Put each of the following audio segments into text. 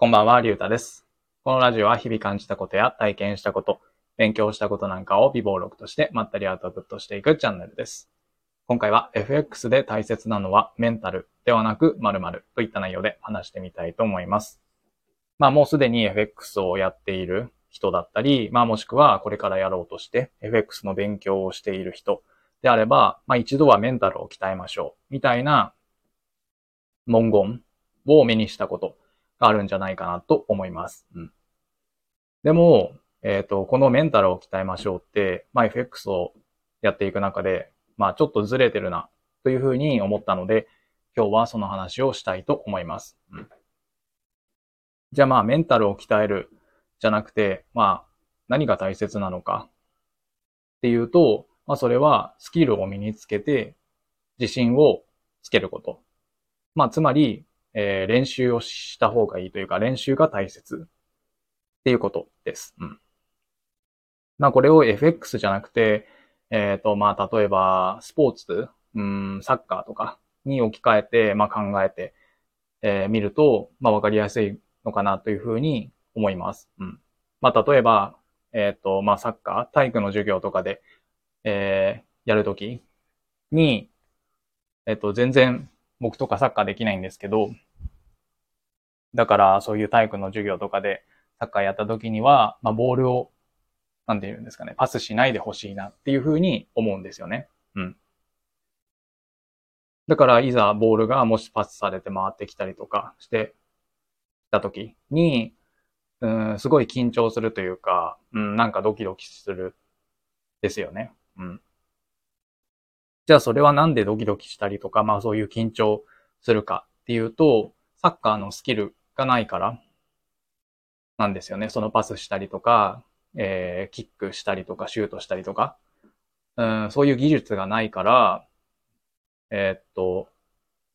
こんばんは、りゅうたです。このラジオは日々感じたことや体験したこと、勉強したことなんかを微暴録としてまったりアウトプットしていくチャンネルです。今回は FX で大切なのはメンタルではなく〇〇といった内容で話してみたいと思います。まあもうすでに FX をやっている人だったり、まあもしくはこれからやろうとして FX の勉強をしている人であれば、まあ一度はメンタルを鍛えましょうみたいな文言を目にしたことがあるんじゃないかなと思います。うん、でも、えっ、と、このメンタルを鍛えましょうって、まあ FX をやっていく中で、まあちょっとずれてるなというふうに思ったので、今日はその話をしたいと思います。うん、じゃあまあメンタルを鍛えるじゃなくて、まあ何が大切なのかっていうと、まあそれはスキルを身につけて自信をつけること。まあつまり、えー練習をした方がいいというか練習が大切っていうことです。うん。まあこれを FX じゃなくて、えっ、と、まあ例えばスポーツ、うん、サッカーとかに置き換えて、まあ考えて、えー見ると、まあわかりやすいのかなというふうに思います。うん。まあ例えば、えっ、と、まあサッカー、体育の授業とかで、えーやるときに、えっ、と、全然僕とかサッカーできないんですけど、だからそういう体育の授業とかでサッカーやった時には、まあボールを、なんて言うんですかね、パスしないでほしいなっていうふうに思うんですよね。うん。だからいざボールがもしパスされて回ってきたりとかしてきた時に、うん、すごい緊張するというか、うん、なんかドキドキするですよね。うん。じゃあそれはなんでドキドキしたりとか、まあそういう緊張するかっていうと、サッカーのスキルがないからなんですよね。そのパスしたりとか、えー、キックしたりとか、シュートしたりとか、うん、そういう技術がないから、えーっと、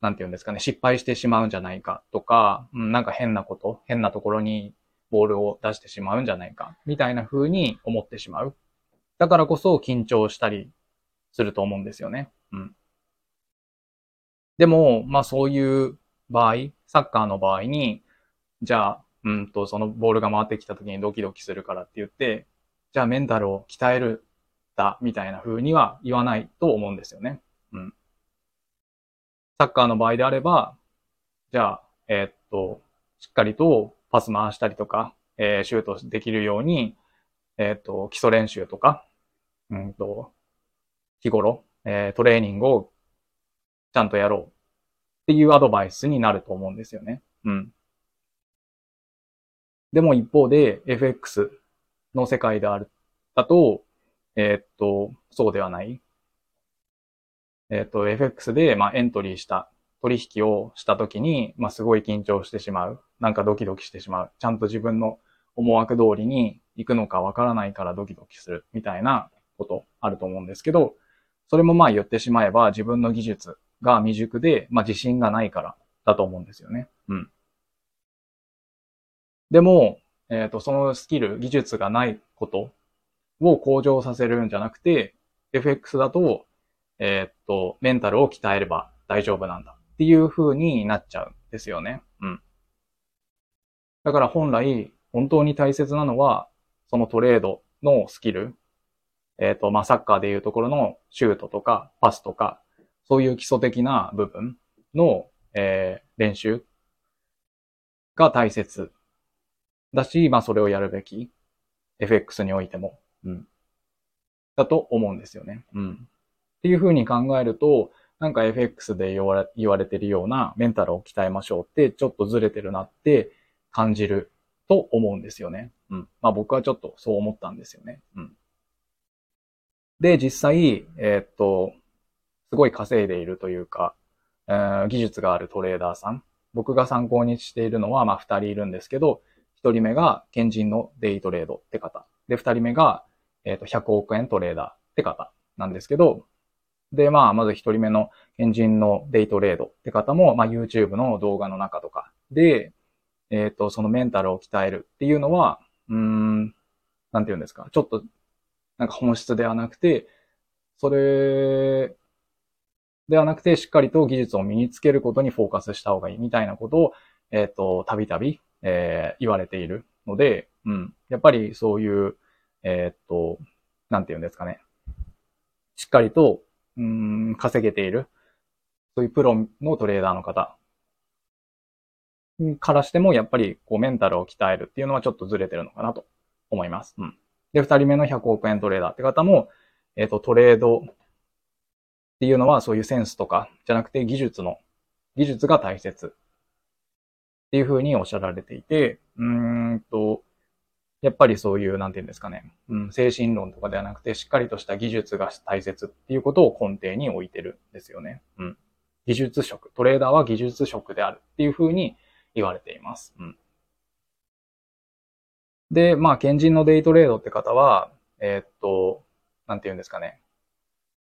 なんて言うんですかね、失敗してしまうんじゃないかとか、うん、なんか変なこと、変なところにボールを出してしまうんじゃないか、みたいな風に思ってしまう。だからこそ緊張したりすると思うんですよね。うん。でも、まあそういう場合、サッカーの場合に、じゃあ、うんと、そのボールが回ってきた時にドキドキするからって言って、じゃあメンタルを鍛えるだ、みたいな風には言わないと思うんですよね。うん。サッカーの場合であれば、じゃあ、えーっと、しっかりとパス回したりとか、えーシュートできるように、えーっと、基礎練習とか、うんと、日頃、えートレーニングをちゃんとやろうっていうアドバイスになると思うんですよね。うん。でも一方で FX の世界である、だと、えーっと、そうではない。えーっと、FX で、まあ、エントリーした取引をしたときに、まあ、すごい緊張してしまう。なんかドキドキしてしまう。ちゃんと自分の思惑通りに行くのかわからないからドキドキする。みたいなことあると思うんですけど、それもまあ言ってしまえば自分の技術が未熟で、まあ自信がないからだと思うんですよね。うん。でも、えっ、と、そのスキル、技術がないことを向上させるんじゃなくて、FX だと、えっ、と、メンタルを鍛えれば大丈夫なんだっていう風になっちゃうんですよね。うん。だから本来、本当に大切なのは、そのトレードのスキル、えっ、と、まあ、サッカーでいうところのシュートとかパスとか、そういう基礎的な部分の、えー練習が大切だし、まあ、それをやるべき。FX においても。うん。だと思うんですよね。うん。っていうふうに考えると、なんか FX で言われ言われてるようなメンタルを鍛えましょうって、ちょっとずれてるなって感じると思うんですよね。うん。まあ僕はちょっとそう思ったんですよね。うん。で、実際、えーっと、すごい稼いでいるというか、えー技術があるトレーダーさん。僕が参考にしているのは、まあ二人いるんですけど、一人目が賢人のデイトレードって方。で、二人目が、えっと、100億円トレーダーって方なんですけど、で、まあ、まず一人目の賢人のデイトレードって方も、まあ、YouTube の動画の中とかで、えっ、と、そのメンタルを鍛えるっていうのは、うーん、なんて言うんですか。ちょっと、なんか本質ではなくて、それではなくて、しっかりと技術を身につけることにフォーカスした方がいいみたいなことを、えっ、と、たびたびえー、言われているので、うん。やっぱりそういう、えー、っと、なんて言うんですかね。しっかりと、うん、稼げている、そういうプロのトレーダーの方からしても、やっぱり、こう、メンタルを鍛えるっていうのはちょっとずれてるのかなと思います。うん。で、二人目の100億円トレーダーって方も、えっ、と、トレードっていうのはそういうセンスとかじゃなくて技術の、技術が大切っていうふうにおっしゃられていて、うんと、やっぱりそういう、なんていうんですかね、うん、精神論とかではなくて、しっかりとした技術が大切っていうことを根底に置いてるんですよね。うん。技術職。トレーダーは技術職であるっていうふうに言われています。うん。で、まあ、賢人のデイトレードって方は、えー、っと、なんて言うんですかね。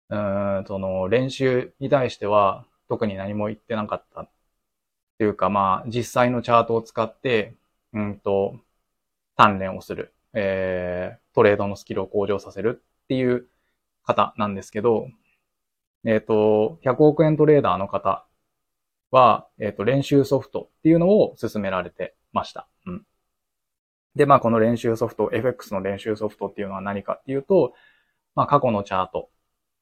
うん、その練習に対しては特に何も言ってなかったっていうか、まあ、実際のチャートを使って、うんと、鍛錬をする、えー、トレードのスキルを向上させるっていう方なんですけど、えっ、ー、と、100億円トレーダーの方は、えっ、ー、と、練習ソフトっていうのを勧められてました。うん。で、まあ、この練習ソフト、FX の練習ソフトっていうのは何かっていうと、まあ、過去のチャート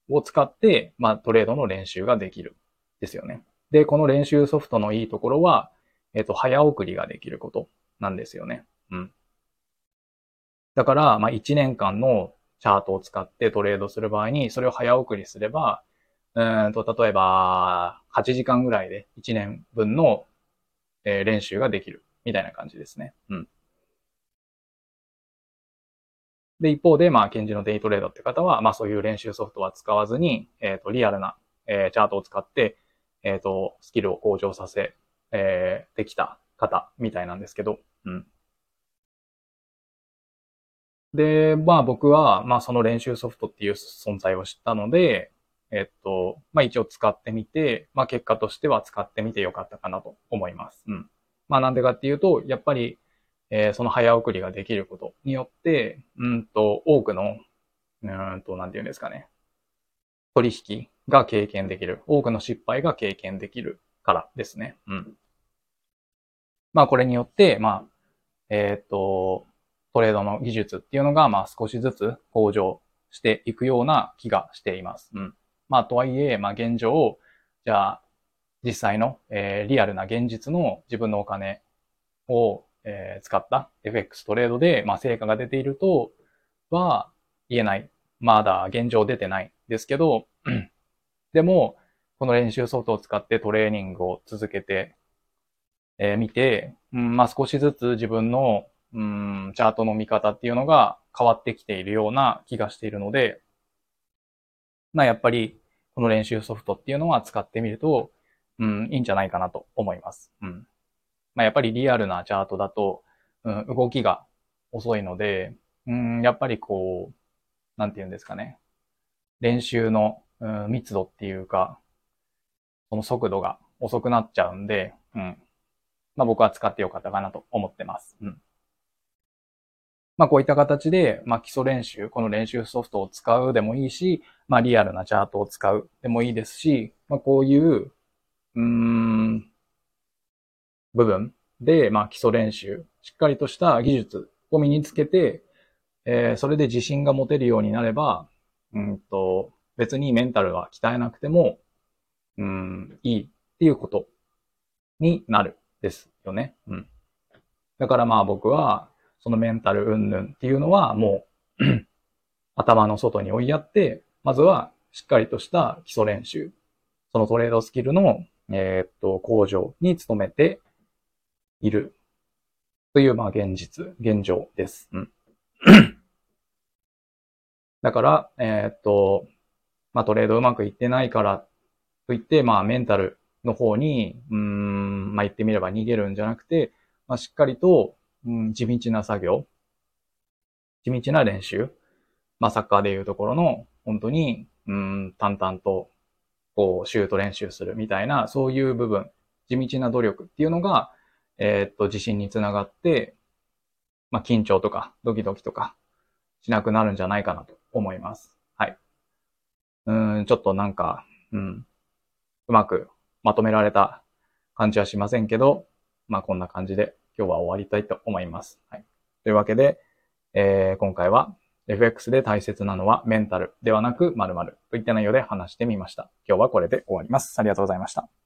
を使って、まあ、トレードの練習ができる。ですよね。で、この練習ソフトのいいところは、えっ、と、早送りができることなんですよね。うん。だから、まあ、1年間のチャートを使ってトレードする場合に、それを早送りすれば、うんと、例えば、8時間ぐらいで1年分の、えー、練習ができる。みたいな感じですね。うん。で、一方で、まあ、ケンジのデイトレードって方は、まあ、そういう練習ソフトは使わずに、えっ、ー、と、リアルな、えー、チャートを使って、えっ、ー、と、スキルを向上させ、えー、できた方みたいなんですけど、うん。で、まあ僕は、まあその練習ソフトっていう存在を知ったので、えっと、まあ一応使ってみて、まあ結果としては使ってみてよかったかなと思います。うん。まあなんでかっていうと、やっぱり、えー、その早送りができることによって、うんと、多くの、うんと、なんていうんですかね、取引が経験できる。多くの失敗が経験できるからですね。うん。まあこれによって、まあ、えっ、と、トレードの技術っていうのが、まあ少しずつ向上していくような気がしています。うん。まあとはいえ、まあ現状、じゃあ、実際の、えー、リアルな現実の自分のお金を、えー、使った FX トレードで、まあ成果が出ているとは言えない。まだ現状出てないですけど、でも、この練習ソフトを使ってトレーニングを続けてえー、て、うん、まあ少しずつ自分の、うん、チャートの見方っていうのが変わってきているような気がしているので、まあやっぱりこの練習ソフトっていうのは使ってみると、うん、いいんじゃないかなと思います。うん。まあやっぱりリアルなチャートだと、うん、動きが遅いので、うん、やっぱりこう、なんて言うんですかね。練習の、うん、密度っていうか、その速度が遅くなっちゃうんで、うん。まあ僕は使ってよかったかなと思ってます。うん。まあこういった形で、まあ基礎練習、この練習ソフトを使うでもいいし、まあリアルなチャートを使うでもいいですし、まあこういう、うーん、部分で、まあ基礎練習、しっかりとした技術を身につけて、えー、それで自信が持てるようになれば、うんと、別にメンタルは鍛えなくても、うん、いいっていうことになるですよね。うん。だからまあ僕は、そのメンタル云々っていうのはもう 頭の外に追いやって、まずはしっかりとした基礎練習、そのトレードスキルの、えー、っと、向上に努めているという、まあ現実、現状です。うん。だから、えー、っと、まあトレードうまくいってないからといって、まあメンタルの方に、うん、まあ、言ってみれば逃げるんじゃなくて、まあ、しっかりと、うん、地道な作業、地道な練習、まあ、サッカーでいうところの、本当に、うん、淡々と、こう、シュート練習するみたいな、そういう部分、地道な努力っていうのが、えー、っと、自信につながって、まあ、緊張とか、ドキドキとか、しなくなるんじゃないかなと思います。ちょっとなんか、うん、うまくまとめられた感じはしませんけど、まあこんな感じで今日は終わりたいと思います。はい。というわけで、えー、今回は FX で大切なのはメンタルではなく〇〇といった内容で話してみました。今日はこれで終わります。ありがとうございました。